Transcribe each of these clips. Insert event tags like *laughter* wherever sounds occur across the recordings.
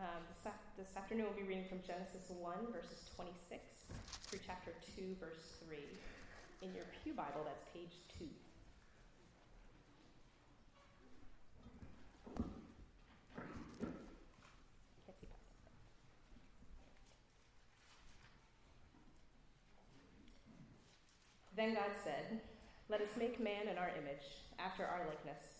Um, this, this afternoon we'll be reading from Genesis 1, verses 26 through chapter 2, verse 3. In your Pew Bible, that's page 2. Can't see past that. Then God said, Let us make man in our image, after our likeness,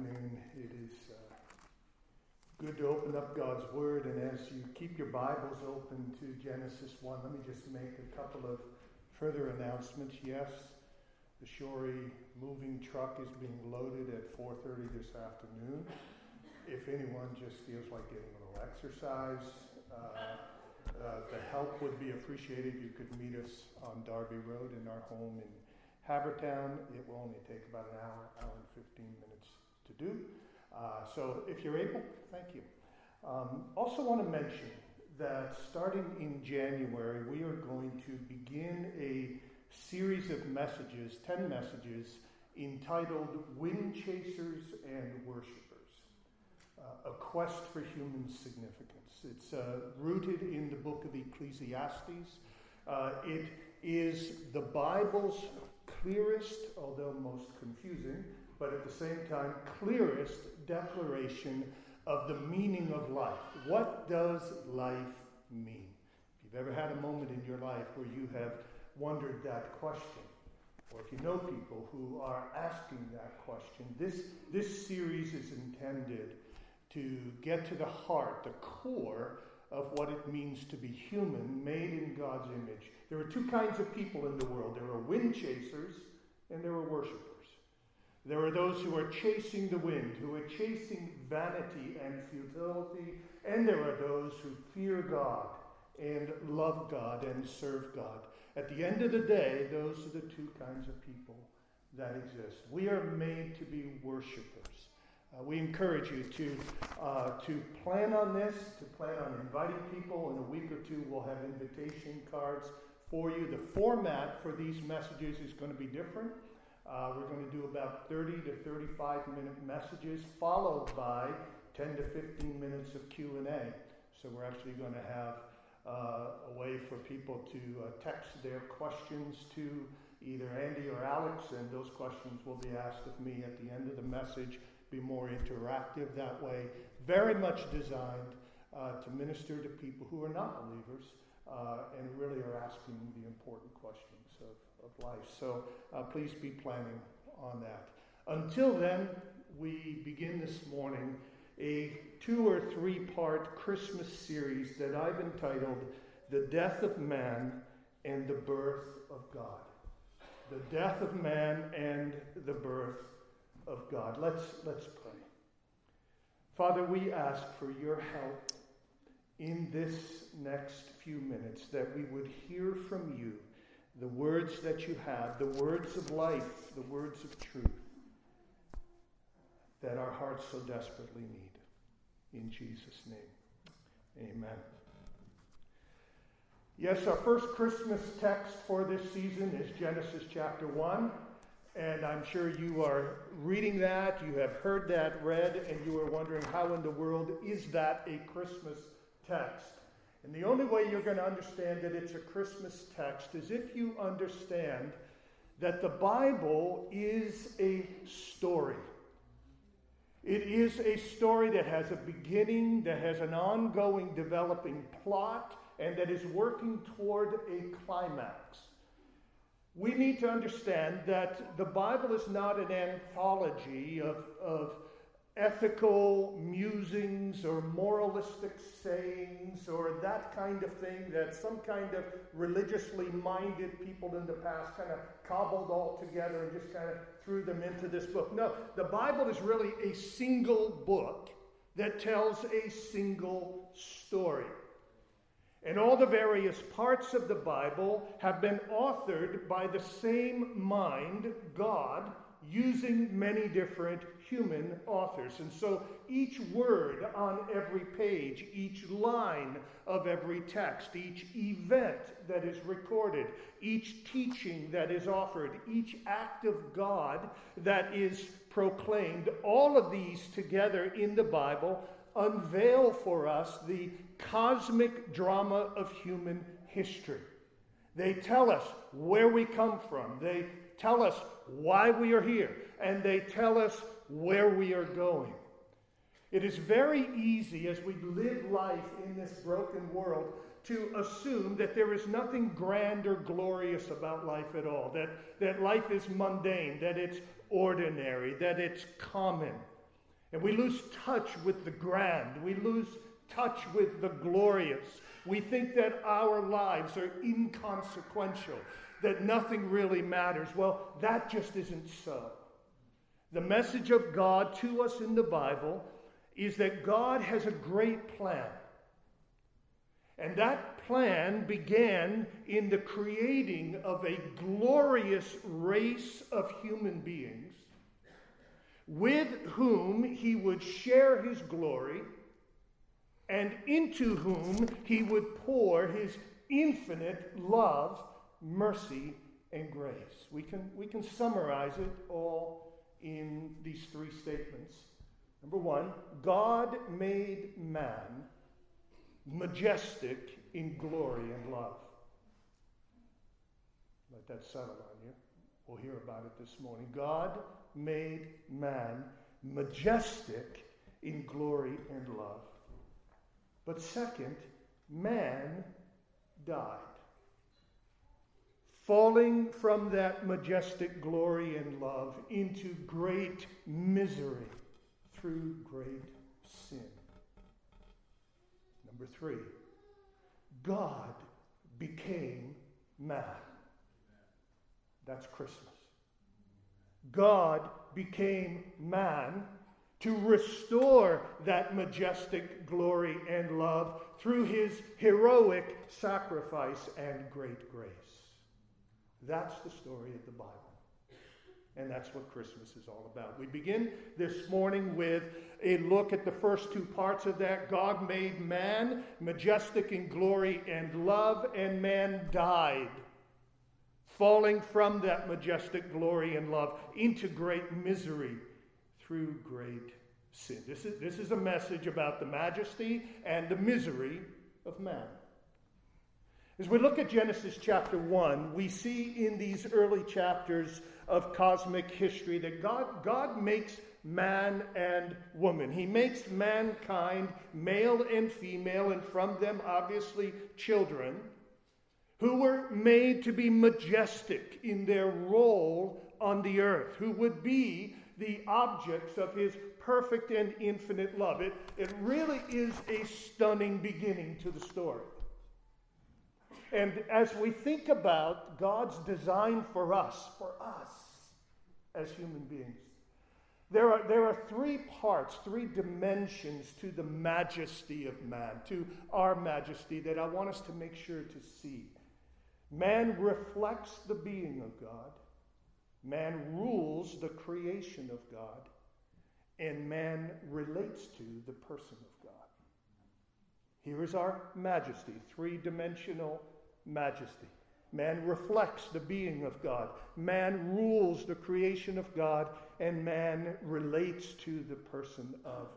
afternoon. It is uh, good to open up God's Word, and as you keep your Bibles open to Genesis 1, let me just make a couple of further announcements. Yes, the Shorey moving truck is being loaded at 4:30 this afternoon. If anyone just feels like getting a little exercise, uh, uh, the help would be appreciated. You could meet us on Darby Road in our home in Havertown, it will only take about an hour, hour and 15 minutes to do. Uh, so if you're able, thank you. Um, also, want to mention that starting in January, we are going to begin a series of messages, 10 messages, entitled Wind Chasers and Worshippers uh, A Quest for Human Significance. It's uh, rooted in the book of Ecclesiastes. Uh, it is the Bible's clearest, although most confusing, but at the same time, clearest declaration of the meaning of life. What does life mean? If you've ever had a moment in your life where you have wondered that question, or if you know people who are asking that question, this, this series is intended to get to the heart, the core of what it means to be human, made in God's image. There are two kinds of people in the world there are wind chasers and there are worshippers. There are those who are chasing the wind, who are chasing vanity and futility, and there are those who fear God and love God and serve God. At the end of the day, those are the two kinds of people that exist. We are made to be worshippers. Uh, we encourage you to, uh, to plan on this, to plan on inviting people. In a week or two, we'll have invitation cards for you. The format for these messages is going to be different. Uh, we're going to do about 30 to 35 minute messages, followed by 10 to 15 minutes of Q&A. So we're actually going to have uh, a way for people to uh, text their questions to either Andy or Alex, and those questions will be asked of me at the end of the message be more interactive that way. Very much designed uh, to minister to people who are not believers uh, and really are asking the important questions of life. So uh, please be planning on that. Until then, we begin this morning a two or three part Christmas series that I've entitled The Death of Man and the Birth of God. The Death of Man and the Birth of God. Let's, let's pray. Father, we ask for your help in this next few minutes that we would hear from you the words that you have, the words of life, the words of truth that our hearts so desperately need. In Jesus' name, amen. Yes, our first Christmas text for this season is Genesis chapter 1. And I'm sure you are reading that, you have heard that read, and you are wondering how in the world is that a Christmas text? And the only way you're going to understand that it's a Christmas text is if you understand that the Bible is a story. It is a story that has a beginning, that has an ongoing developing plot, and that is working toward a climax we need to understand that the Bible is not an anthology of, of ethical musings or moralistic sayings or that kind of thing that some kind of religiously minded people in the past kind of cobbled all together and just kind of threw them into this book. No, the Bible is really a single book that tells a single story. And all the various parts of the Bible have been authored by the same mind, God, using many different human authors. And so each word on every page, each line of every text, each event that is recorded, each teaching that is offered, each act of God that is proclaimed, all of these together in the Bible unveil for us the cosmic drama of human history. They tell us where we come from, they tell us why we are here, and they tell us where we are going. It is very easy as we live life in this broken world to assume that there is nothing grand or glorious about life at all, that, that life is mundane, that it's ordinary, that it's common. And we lose touch with the grand. We lose touch with the glorious. We think that our lives are inconsequential, that nothing really matters. Well, that just isn't so. The message of God to us in the Bible is that God has a great plan. And that plan began in the creating of a glorious race of human beings with whom he would share his glory and into whom he would pour his infinite love, mercy, and grace. We can, we can summarize it all in these three statements. Number one, God made man majestic in glory and love. Let that settle on you. We'll hear about it this morning. God made man majestic in glory and love. But second, man died. Falling from that majestic glory and love into great misery through great sin. Number three, God became man. That's Christmas. God became man to restore that majestic glory and love through his heroic sacrifice and great grace. That's the story of the Bible. And that's what Christmas is all about. We begin this morning with a look at the first two parts of that. God made man majestic in glory and love, and man died falling from that majestic glory and love into great misery through great sin. This is, this is a message about the majesty and the misery of man. As we look at Genesis chapter 1, we see in these early chapters of cosmic history that God, God makes man and woman. He makes mankind male and female, and from them, obviously, children who were made to be majestic in their role on the earth, who would be the objects of his perfect and infinite love. It, it really is a stunning beginning to the story. And as we think about God's design for us, for us as human beings, There are, there are three parts, three dimensions to the majesty of man, to our majesty, that I want us to make sure to see. Man reflects the being of God, man rules the creation of God, and man relates to the person of God. Here is our majesty, three dimensional majesty. Man reflects the being of God. Man rules the creation of God, and man relates to the person of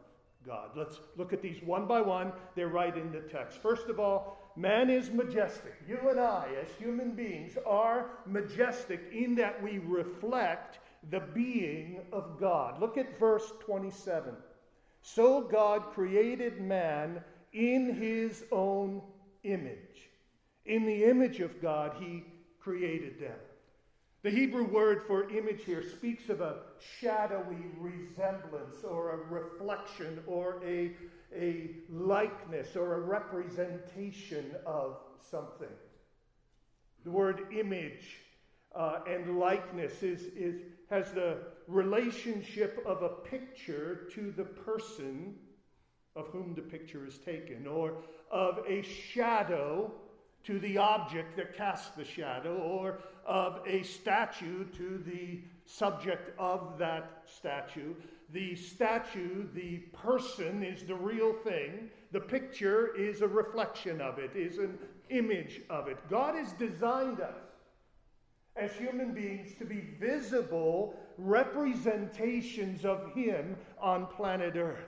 God. Let's look at these one by one. They're right in the text. First of all, man is majestic. You and I, as human beings, are majestic in that we reflect the being of God. Look at verse 27. So God created man in his own image. In the image of God, he created them. The Hebrew word for image here speaks of a shadowy resemblance or a reflection or a, a likeness or a representation of something. The word image uh, and likeness is, is, has the relationship of a picture to the person of whom the picture is taken, or of a shadow to the object that casts the shadow, or of a statue to the subject of that statue. The statue, the person, is the real thing. The picture is a reflection of it, is an image of it. God has designed us as human beings to be visible representations of Him on planet Earth.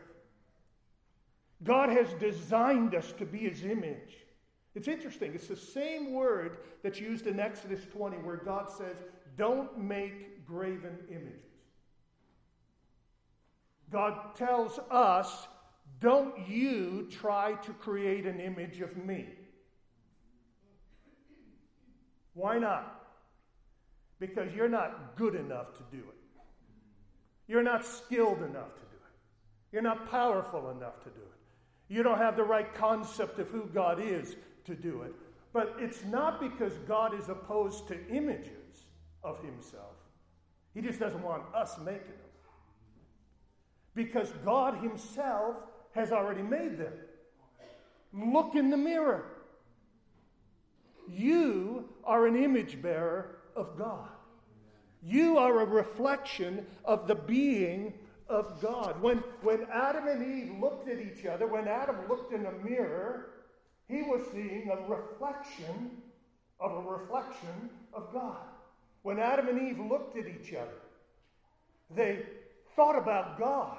God has designed us to be His image. It's interesting. It's the same word that's used in Exodus 20 where God says, Don't make graven images. God tells us, Don't you try to create an image of me. Why not? Because you're not good enough to do it. You're not skilled enough to do it. You're not powerful enough to do it. You don't have the right concept of who God is to do it. But it's not because God is opposed to images of himself. He just doesn't want us making them. Because God himself has already made them. Look in the mirror. You are an image bearer of God. You are a reflection of the being of God. When, when Adam and Eve looked at each other, when Adam looked in a mirror, he was seeing a reflection of a reflection of God. When Adam and Eve looked at each other, they thought about God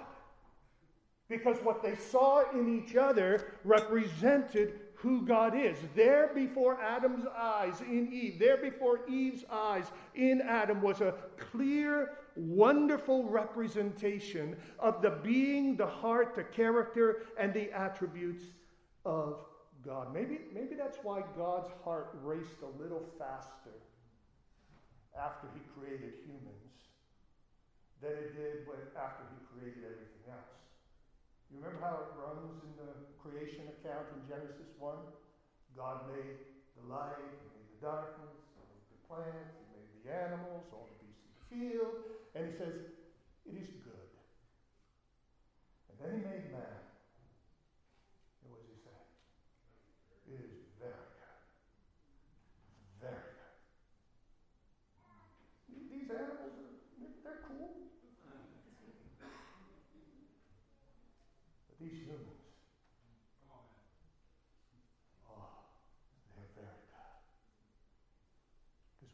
because what they saw in each other represented who God is. There before Adam's eyes in Eve, there before Eve's eyes in Adam was a clear, wonderful representation of the being, the heart, the character, and the attributes of God. Maybe, maybe that's why God's heart raced a little faster after he created humans than it did when, after he created everything else. You remember how it runs in the creation account in Genesis 1? God made the light, he made the darkness, he made the plants, he made the animals, all the beasts of the field, and he says, It is good. And then he made man.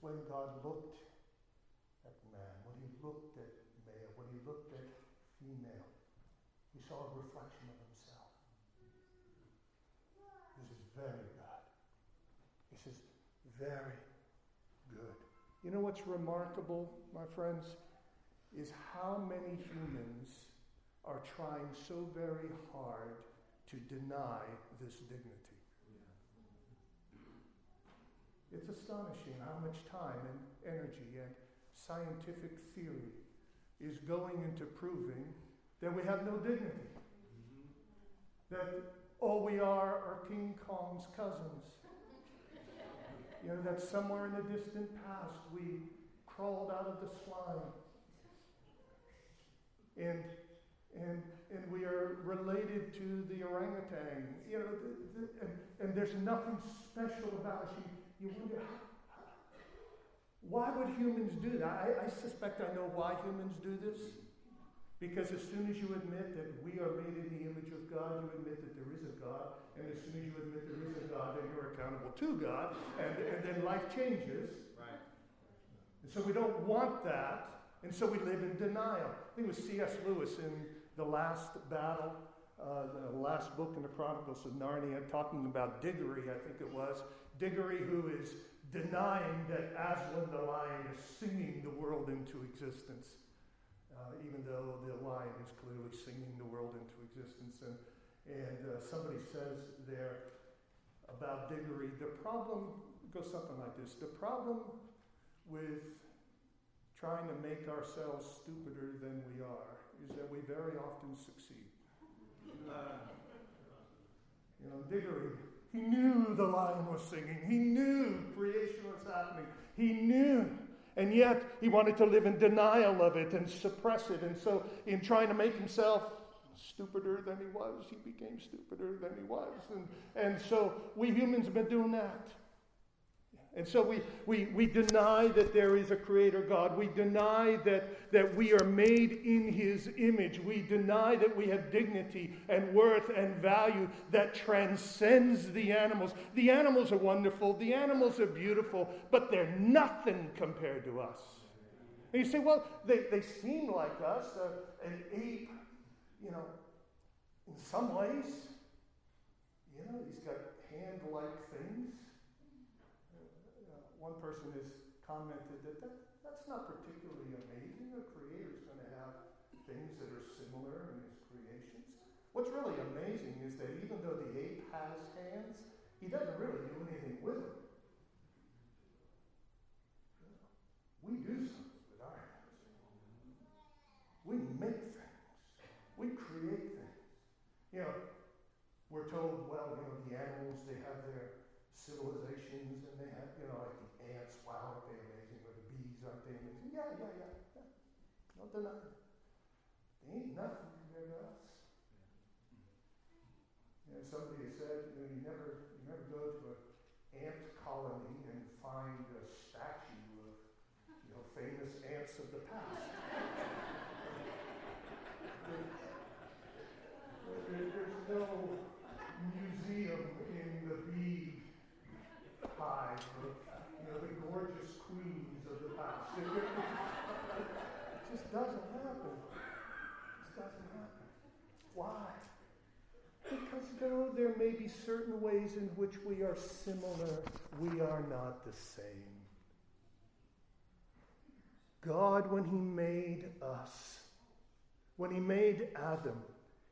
when God looked at man, when he looked at male, when he looked at female, he saw a reflection of himself. This is very good. This is very good. You know what's remarkable, my friends, is how many humans are trying so very hard to deny this dignity. It's astonishing how much time and energy and scientific theory is going into proving that we have no dignity. Mm-hmm. That all we are are King Kong's cousins. You know, that somewhere in the distant past we crawled out of the slime. And, and, and we are related to the orangutan. You know, the, the, and, and there's nothing special about us. You, you wonder, why would humans do that? I, I suspect I know why humans do this. Because as soon as you admit that we are made in the image of God, you admit that there is a God. And as soon as you admit there is a God, then you're accountable to God. And, and then life changes. Right. And so we don't want that. And so we live in denial. I think it was C.S. Lewis in The Last Battle, uh, the last book in the Chronicles of Narnia, talking about Diggory, I think it was. Diggory, who is denying that Aslan the lion is singing the world into existence uh, even though the lion is clearly singing the world into existence. And, and uh, somebody says there about Diggory, the problem goes something like this the problem with trying to make ourselves stupider than we are is that we very often succeed. Uh, you know, Diggory, he knew the lion was singing. He knew creation was happening. He knew and yet, he wanted to live in denial of it and suppress it. And so, in trying to make himself stupider than he was, he became stupider than he was. And, and so, we humans have been doing that. And so we, we, we deny that there is a creator God. We deny that, that we are made in his image. We deny that we have dignity and worth and value that transcends the animals. The animals are wonderful, the animals are beautiful, but they're nothing compared to us. And you say, well, they, they seem like us, uh, an ape, you know, in some ways. You know, he's got hand like things one person has commented that, that that's not particularly amazing. A creator is going to have things that are similar in his creations. What's really amazing is that even though the ape has hands, he doesn't really do anything with them. We do something with our hands. We make things. We create things. You know, we're told, well, you know, the animals, they have their civilizations and they have, you know, like ants, wow, aren't they amazing? Or the bees, aren't they amazing? Yeah, yeah, yeah. yeah. No denying. They ain't nothing compared to us. You know, somebody said, you know, you never, you never go to an ant colony and find a statue of, you know, famous ants of the past. there, there's no museum in the bee hive gorgeous queens of the past. It, just doesn't happen. It just doesn't happen. Why? Because though there may be certain ways in which we are similar, we are not the same. God, when He made us, when He made Adam,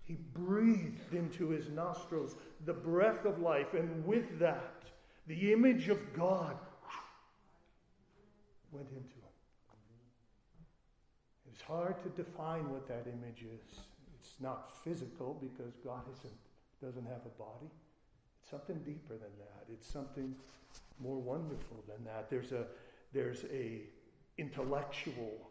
He breathed into his nostrils the breath of life, and with that, the image of God went into him. It's hard to define what that image is. It's not physical because God isn't, doesn't have a body. It's something deeper than that. It's something more wonderful than that. There's a, there's a intellectual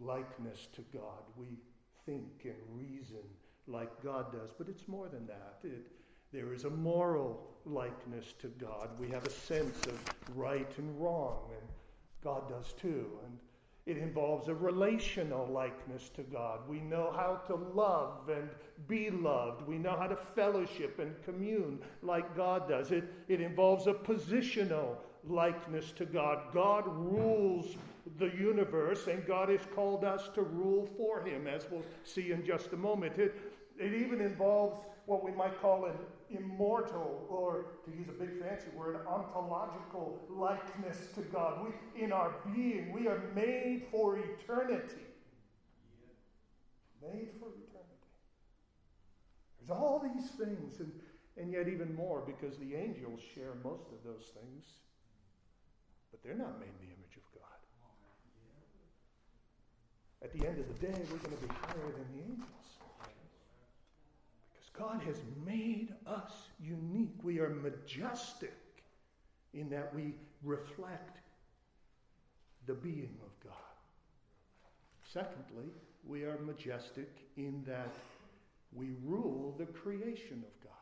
likeness to God. We think and reason like God does, but it's more than that. It, there is a moral likeness to God. We have a sense of right and wrong and God does too. And it involves a relational likeness to God. We know how to love and be loved. We know how to fellowship and commune like God does. It, it involves a positional likeness to God. God rules the universe, and God has called us to rule for Him, as we'll see in just a moment. It, it even involves what we might call an immortal, or to use a big fancy word, ontological likeness to God. We, in our being, we are made for eternity. Made for eternity. There's all these things, and, and yet even more because the angels share most of those things, but they're not made in the image of God. At the end of the day, we're going to be higher than the angels. God has made us unique. We are majestic in that we reflect the being of God. Secondly, we are majestic in that we rule the creation of God.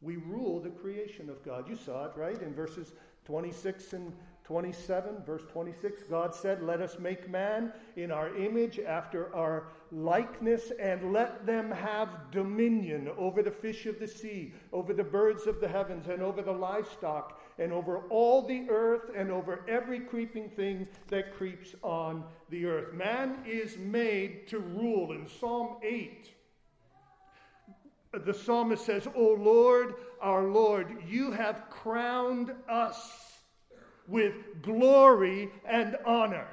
We rule the creation of God. You saw it, right? In verses 26 and 27, verse 26, God said, Let us make man in our image after our likeness, and let them have dominion over the fish of the sea, over the birds of the heavens, and over the livestock, and over all the earth, and over every creeping thing that creeps on the earth. Man is made to rule. In Psalm 8, the psalmist says, O Lord, our Lord, you have crowned us with glory and honor.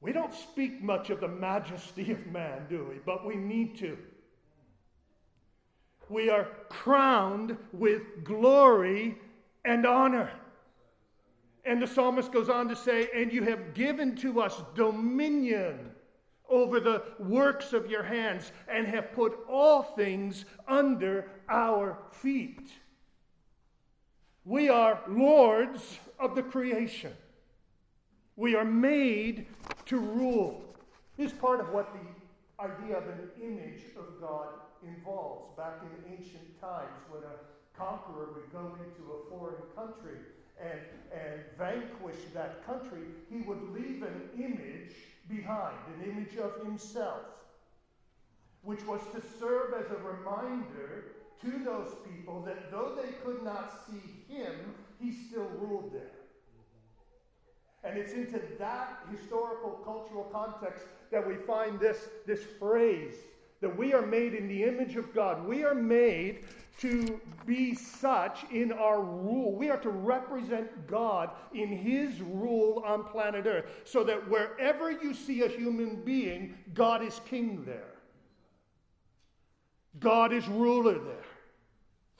We don't speak much of the majesty of man, do we? But we need to. We are crowned with glory and honor. And the psalmist goes on to say, And you have given to us dominion over the works of your hands, and have put all things under our feet. We are lords of the creation. We are made to rule. This is part of what the idea of an image of God involves. Back in ancient times, when a conqueror would go into a foreign country and, and vanquish that country, he would leave an image behind, an image of himself, which was to serve as a reminder to those people that though they could not see him, he still ruled there. And it's into that historical, cultural context that we find this, this phrase that we are made in the image of God. We are made to be such in our rule. We are to represent God in His rule on planet Earth so that wherever you see a human being, God is king there. God is ruler there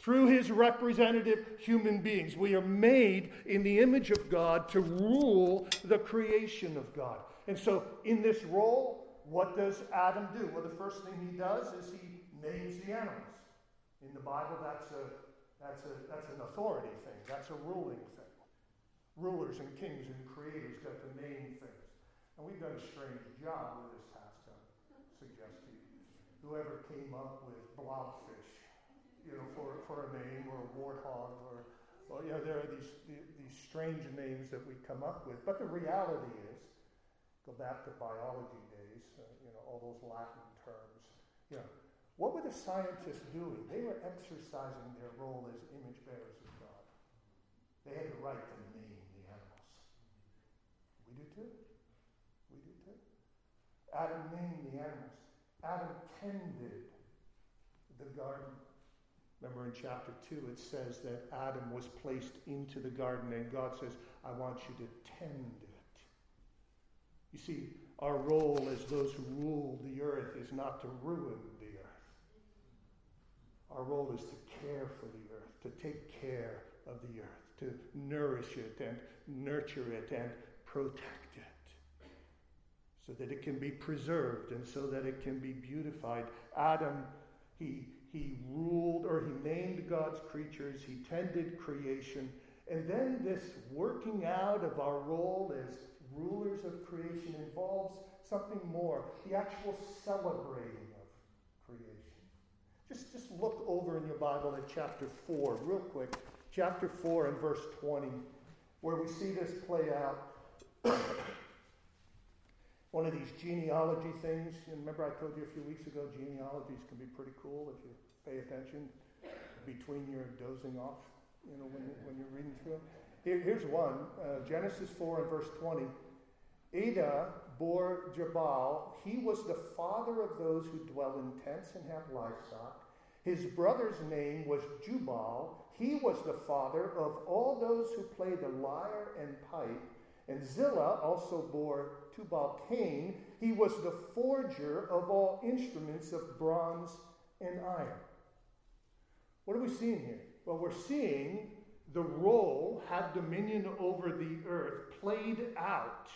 through his representative human beings. We are made in the image of God to rule the creation of God. And so, in this role, what does Adam do? Well, the first thing he does is he names the animals. In the Bible, that's, a, that's, a, that's an authority thing, that's a ruling thing. Rulers and kings and creators got to name things. And we've done a strange job with this task, I uh, suggest to you. Whoever came up with blobfish you know, for, for a name or a warthog or, well, you know, there are these, these strange names that we come up with. But the reality is, go back to biology days, uh, you know, all those Latin terms, you know, what were the scientists doing? They were exercising their role as image bearers of God. They had the right to name the animals. We do too. We do too. Adam named the animals. Adam tended the garden. Remember in chapter 2, it says that Adam was placed into the garden, and God says, I want you to tend it. You see, our role as those who rule the earth is not to ruin the earth. Our role is to care for the earth, to take care of the earth, to nourish it and nurture it and protect it so that it can be preserved and so that it can be beautified. Adam, he he ruled or he named God's creatures, he tended creation. And then this working out of our role as rulers of creation involves something more the actual celebrating of creation. Just, just look over in your Bible at chapter 4, real quick. Chapter 4 and verse 20, where we see this play out. *coughs* One of these genealogy things. And remember, I told you a few weeks ago, genealogies can be pretty cool if you pay attention between your dozing off, you know, when, when you're reading through them. Here, here's one uh, Genesis 4 and verse 20. Adah bore Jabal. He was the father of those who dwell in tents and have livestock. His brother's name was Jubal. He was the father of all those who play the lyre and pipe. And Zillah also bore Tubal Cain. He was the forger of all instruments of bronze and iron. What are we seeing here? Well, we're seeing the role have dominion over the earth played out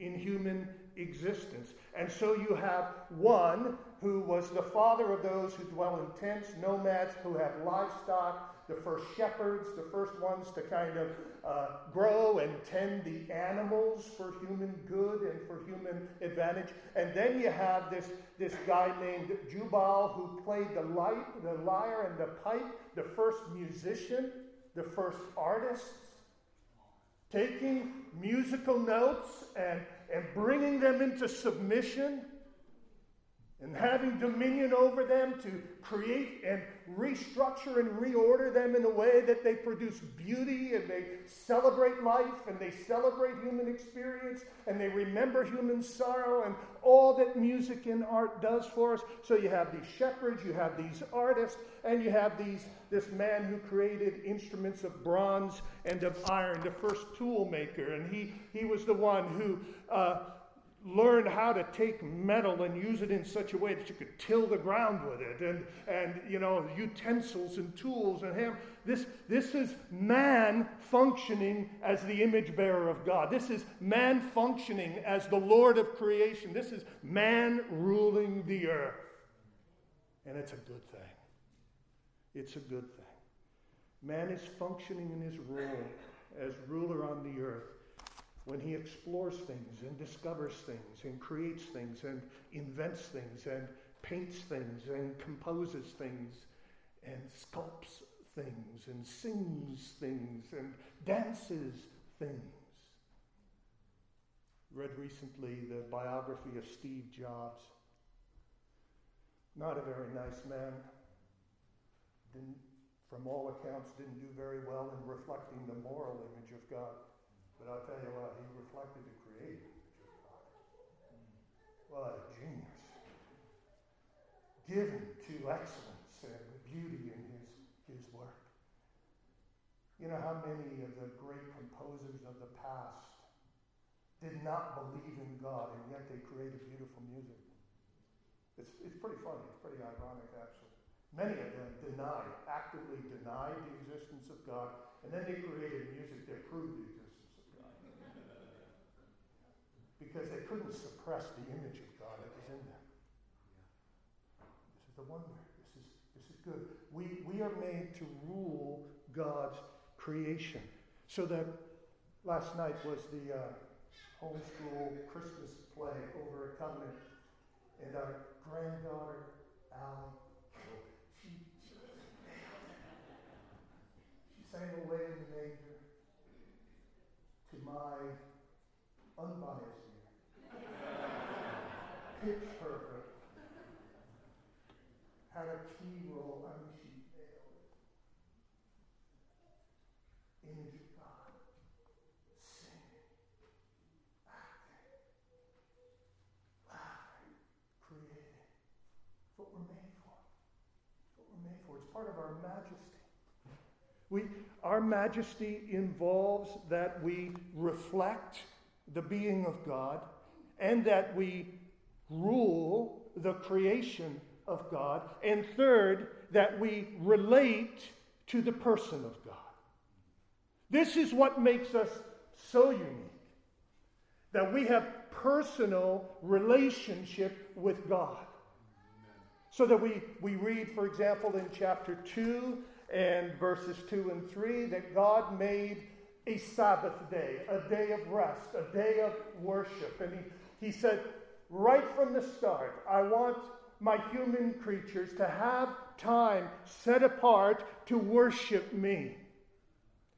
in human existence. And so you have one who was the father of those who dwell in tents, nomads, who have livestock, the first shepherds, the first ones to kind of uh, grow and tend the animals for human good and for human advantage. And then you have this, this guy named Jubal who played the, light, the lyre and the pipe, the first musician, the first artist, taking musical notes and, and bringing them into submission and having dominion over them to create and restructure and reorder them in a way that they produce beauty and they celebrate life and they celebrate human experience and they remember human sorrow and all that music and art does for us. So you have these shepherds, you have these artists, and you have these this man who created instruments of bronze and of iron, the first tool maker, and he he was the one who. Uh, learn how to take metal and use it in such a way that you could till the ground with it and, and you know utensils and tools and ham. This, this is man functioning as the image bearer of god. This is man functioning as the lord of creation. This is man ruling the earth. And it's a good thing. It's a good thing. Man is functioning in his role as ruler on the earth when he explores things and discovers things and creates things and invents things and paints things and composes things and sculpts things and sings things and dances things. Read recently the biography of Steve Jobs. Not a very nice man. Didn't, from all accounts, didn't do very well in reflecting the moral image of God. But I'll tell you what, he reflected the creator. What a genius. Given to excellence and beauty in his, his work. You know how many of the great composers of the past did not believe in God and yet they created beautiful music? It's, it's pretty funny. It's pretty ironic, actually. Many of them denied, actively denied the existence of God, and then they created music that proved the existence because they couldn't suppress the image of God that was in them. This is the wonder. This is, this is good. We, we are made to rule God's creation. So that last night was the uh, homeschool Christmas play over at Covenant, and our granddaughter, Allie, she, she sang away in the manger to my unbiased pitch perfect. Had a key role. Mean, she. Image of God. Singing. Acting. Laughing. Creating. It's what we're made for. It's what we're made for. It's part of our majesty. We, our majesty involves that we reflect the being of God and that we rule the creation of God. And third, that we relate to the person of God. This is what makes us so unique that we have personal relationship with God. So that we, we read, for example, in chapter 2 and verses 2 and 3, that God made a Sabbath day, a day of rest, a day of worship. And he, he said, right from the start, I want my human creatures to have time set apart to worship me.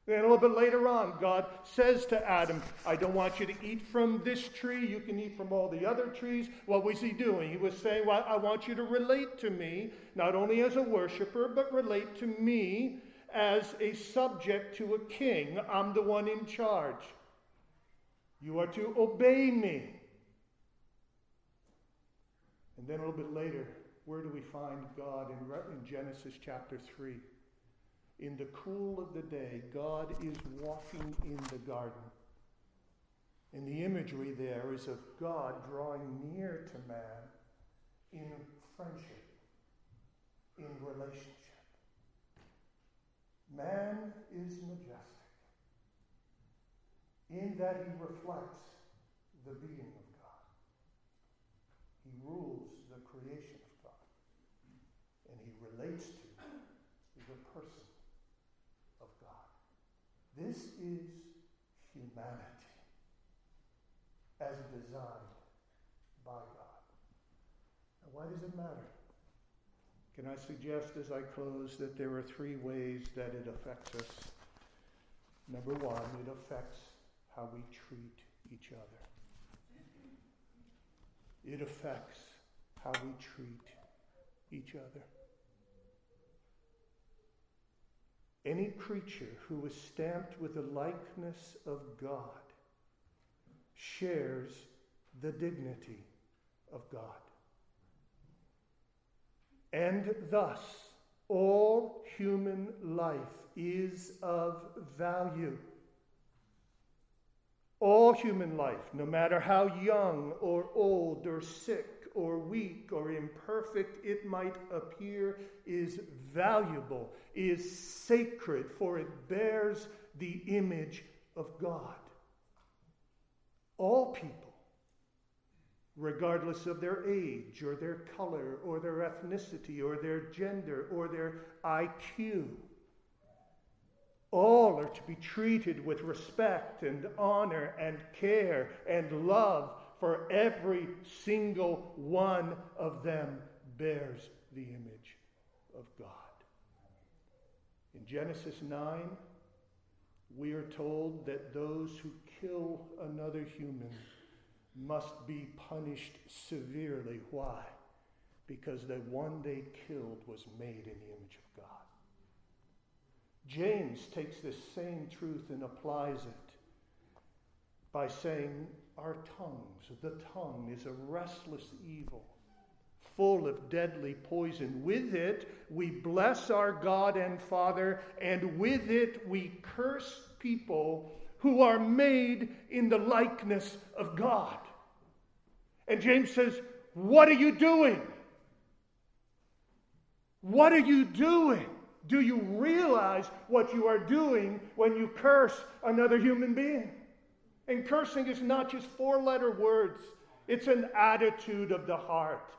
Then a little bit later on, God says to Adam, I don't want you to eat from this tree. You can eat from all the other trees. What was he doing? He was saying, Well, I want you to relate to me, not only as a worshiper, but relate to me as a subject to a king. I'm the one in charge. You are to obey me. And then a little bit later, where do we find God in, in Genesis chapter 3? In the cool of the day, God is walking in the garden. And the imagery there is of God drawing near to man in friendship, in relationship. Man is majestic in that he reflects the being of. Rules the creation of God. And he relates to the person of God. This is humanity as designed by God. Now, why does it matter? Can I suggest as I close that there are three ways that it affects us? Number one, it affects how we treat each other. It affects how we treat each other. Any creature who is stamped with the likeness of God shares the dignity of God. And thus, all human life is of value. All human life, no matter how young or old or sick or weak or imperfect it might appear, is valuable, is sacred, for it bears the image of God. All people, regardless of their age or their color or their ethnicity or their gender or their IQ, all are to be treated with respect and honor and care and love, for every single one of them bears the image of God. In Genesis 9, we are told that those who kill another human must be punished severely. Why? Because the one they killed was made in the image of God. James takes this same truth and applies it by saying, Our tongues, the tongue is a restless evil, full of deadly poison. With it we bless our God and Father, and with it we curse people who are made in the likeness of God. And James says, What are you doing? What are you doing? Do you realize what you are doing when you curse another human being? And cursing is not just four letter words, it's an attitude of the heart,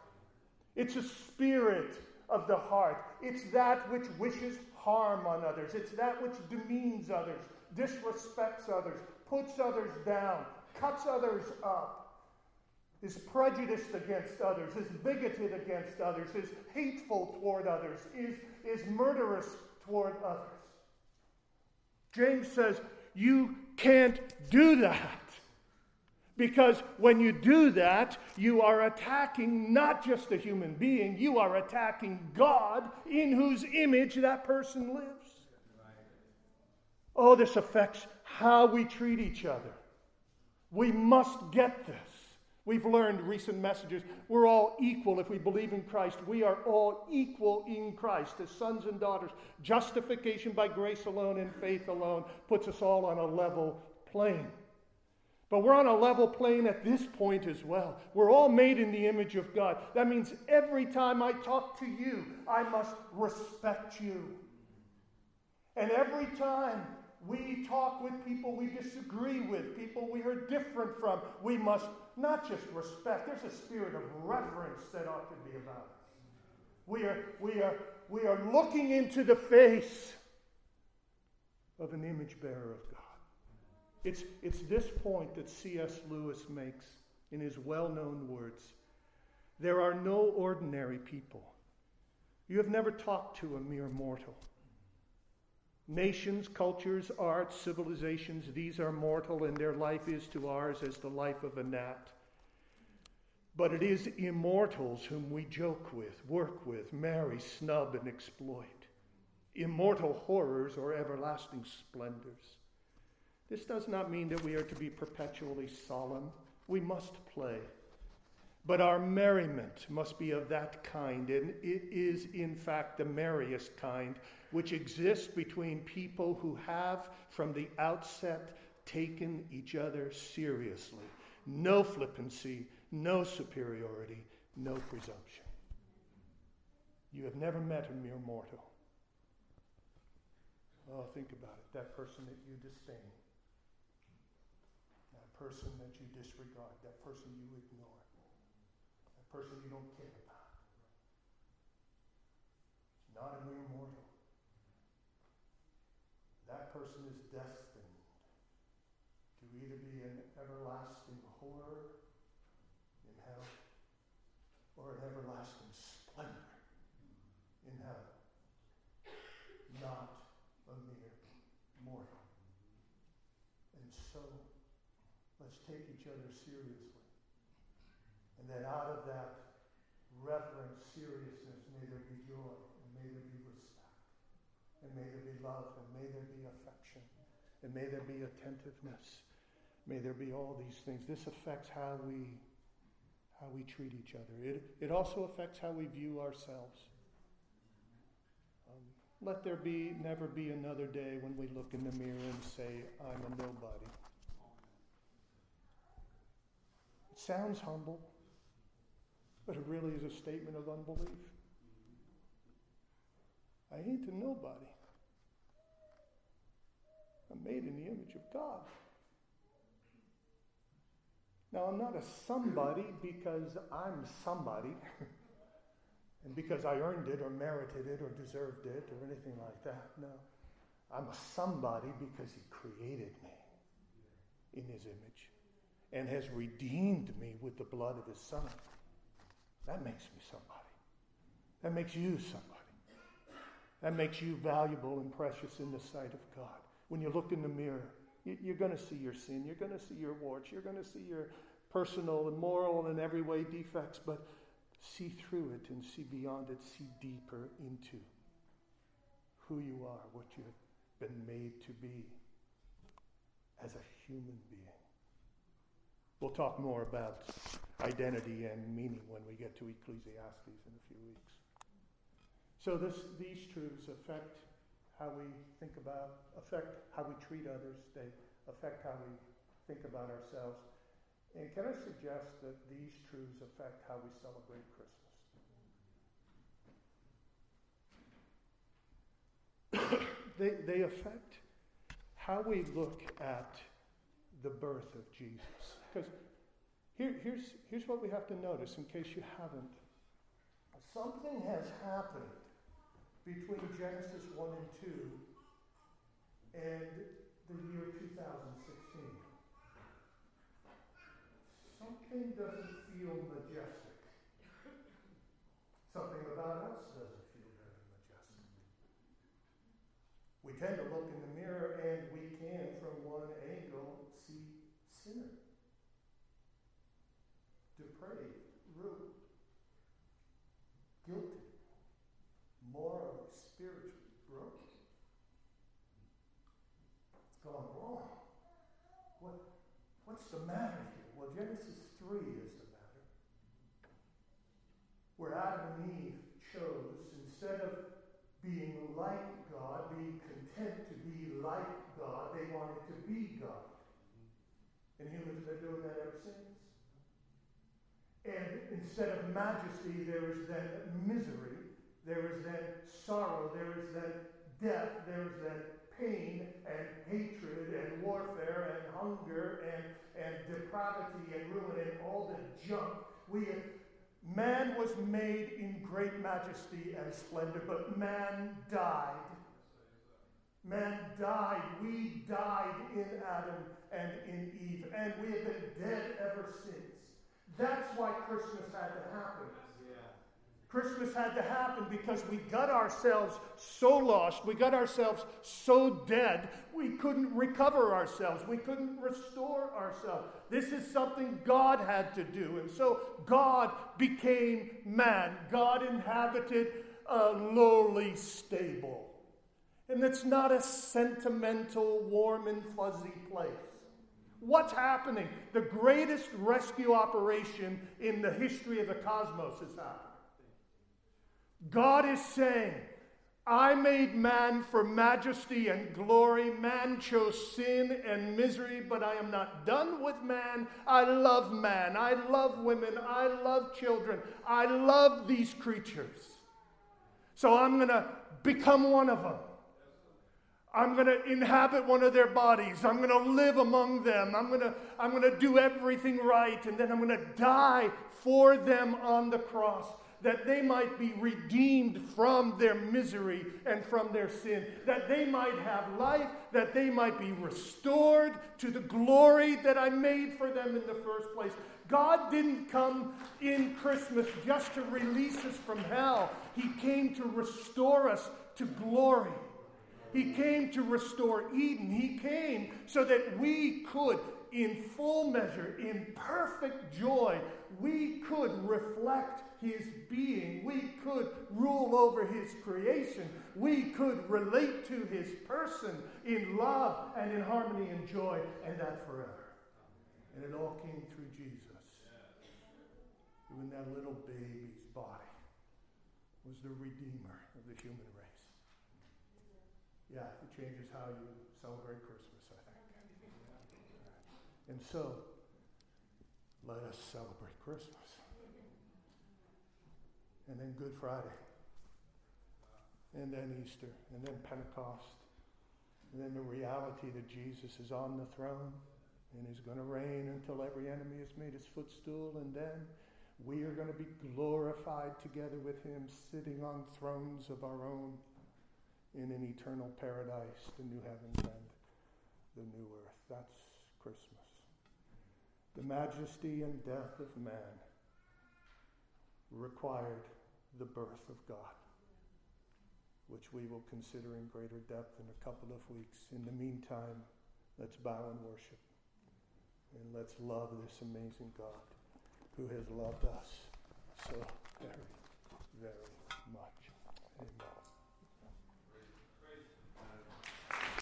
it's a spirit of the heart. It's that which wishes harm on others, it's that which demeans others, disrespects others, puts others down, cuts others up is prejudiced against others, is bigoted against others, is hateful toward others, is, is murderous toward others. James says, You can't do that. Because when you do that, you are attacking not just a human being, you are attacking God in whose image that person lives. Oh, this affects how we treat each other. We must get this. We've learned recent messages. We're all equal if we believe in Christ. We are all equal in Christ as sons and daughters. Justification by grace alone and faith alone puts us all on a level plane. But we're on a level plane at this point as well. We're all made in the image of God. That means every time I talk to you, I must respect you. And every time we talk with people we disagree with, people we are different from. We must not just respect, there's a spirit of reverence that ought to be about us. We are, we are, we are looking into the face of an image bearer of God. It's, it's this point that C.S. Lewis makes in his well known words There are no ordinary people. You have never talked to a mere mortal. Nations, cultures, arts, civilizations, these are mortal, and their life is to ours as the life of a gnat. But it is immortals whom we joke with, work with, marry, snub, and exploit. Immortal horrors or everlasting splendors. This does not mean that we are to be perpetually solemn. We must play. But our merriment must be of that kind, and it is, in fact, the merriest kind, which exists between people who have, from the outset, taken each other seriously. No flippancy, no superiority, no presumption. You have never met a mere mortal. Oh, think about it. That person that you disdain, that person that you disregard, that person you ignore, that person you don't care about. Not a mere mortal. That person is destined to either be an everlasting horror in hell or an everlasting splendor in heaven. Not a mere mortal. And so, let's take each other seriously. And then out of that reverent seriousness, may there be joy, and may there be and may there be love, and may there be affection, and may there be attentiveness. May there be all these things. This affects how we how we treat each other. It, it also affects how we view ourselves. Um, let there be never be another day when we look in the mirror and say, I'm a nobody. It sounds humble but it really is a statement of unbelief. I ain't nobody. I'm made in the image of God. Now, I'm not a somebody because I'm somebody, *laughs* and because I earned it or merited it or deserved it or anything like that. No. I'm a somebody because He created me in His image and has redeemed me with the blood of His Son. That makes me somebody. That makes you somebody. That makes you valuable and precious in the sight of God. When you look in the mirror, you're going to see your sin. You're going to see your warts. You're going to see your personal and moral and every way defects, but see through it and see beyond it. See deeper into who you are, what you have been made to be as a human being. We'll talk more about identity and meaning when we get to Ecclesiastes in a few weeks. So this, these truths affect how we think about, affect how we treat others. They affect how we think about ourselves. And can I suggest that these truths affect how we celebrate Christmas? *coughs* they, they affect how we look at the birth of Jesus. Because here, here's, here's what we have to notice in case you haven't. Something has happened between Genesis 1 and 2 and the year 2016. Something doesn't feel majestic. Something about us doesn't feel very majestic. We tend to look in the mirror and we can, from one angle, see sinners depraved, ruined, guilty, morally, spiritually broken. It's gone wrong. What, what's the matter here? Well, Genesis 3 is the matter. Where Adam and Eve chose, instead of being like God, being content to be like God, they wanted to be God. And humans have been doing that ever since. And instead of majesty, there is then misery, there is then sorrow, there is then death, there is then pain and hatred and warfare and hunger and, and depravity and ruin and all the junk. We, man was made in great majesty and splendor, but man died. Man died. We died in Adam and in Eve, and we have been dead ever since. That's why Christmas had to happen. Christmas had to happen because we got ourselves so lost, we got ourselves so dead, we couldn't recover ourselves, we couldn't restore ourselves. This is something God had to do. And so God became man. God inhabited a lowly stable. And it's not a sentimental, warm, and fuzzy place. What's happening? The greatest rescue operation in the history of the cosmos is happening. God is saying, I made man for majesty and glory. Man chose sin and misery, but I am not done with man. I love man. I love women. I love children. I love these creatures. So I'm going to become one of them. I'm going to inhabit one of their bodies. I'm going to live among them. I'm going to, I'm going to do everything right. And then I'm going to die for them on the cross that they might be redeemed from their misery and from their sin, that they might have life, that they might be restored to the glory that I made for them in the first place. God didn't come in Christmas just to release us from hell, He came to restore us to glory. He came to restore Eden. He came so that we could, in full measure, in perfect joy, we could reflect his being. We could rule over his creation. We could relate to his person in love and in harmony and joy, and that forever. And it all came through Jesus. In that little baby's body was the redeemer of the human race. Yeah, it changes how you celebrate Christmas, I think. And so, let us celebrate Christmas and then Good Friday, and then Easter, and then Pentecost, and then the reality that Jesus is on the throne and is going to reign until every enemy is made his footstool, and then we are going to be glorified together with him, sitting on thrones of our own in an eternal paradise, the new heavens and the new earth. That's Christmas. The majesty and death of man required the birth of God, which we will consider in greater depth in a couple of weeks. In the meantime, let's bow and worship. And let's love this amazing God who has loved us so very, very much.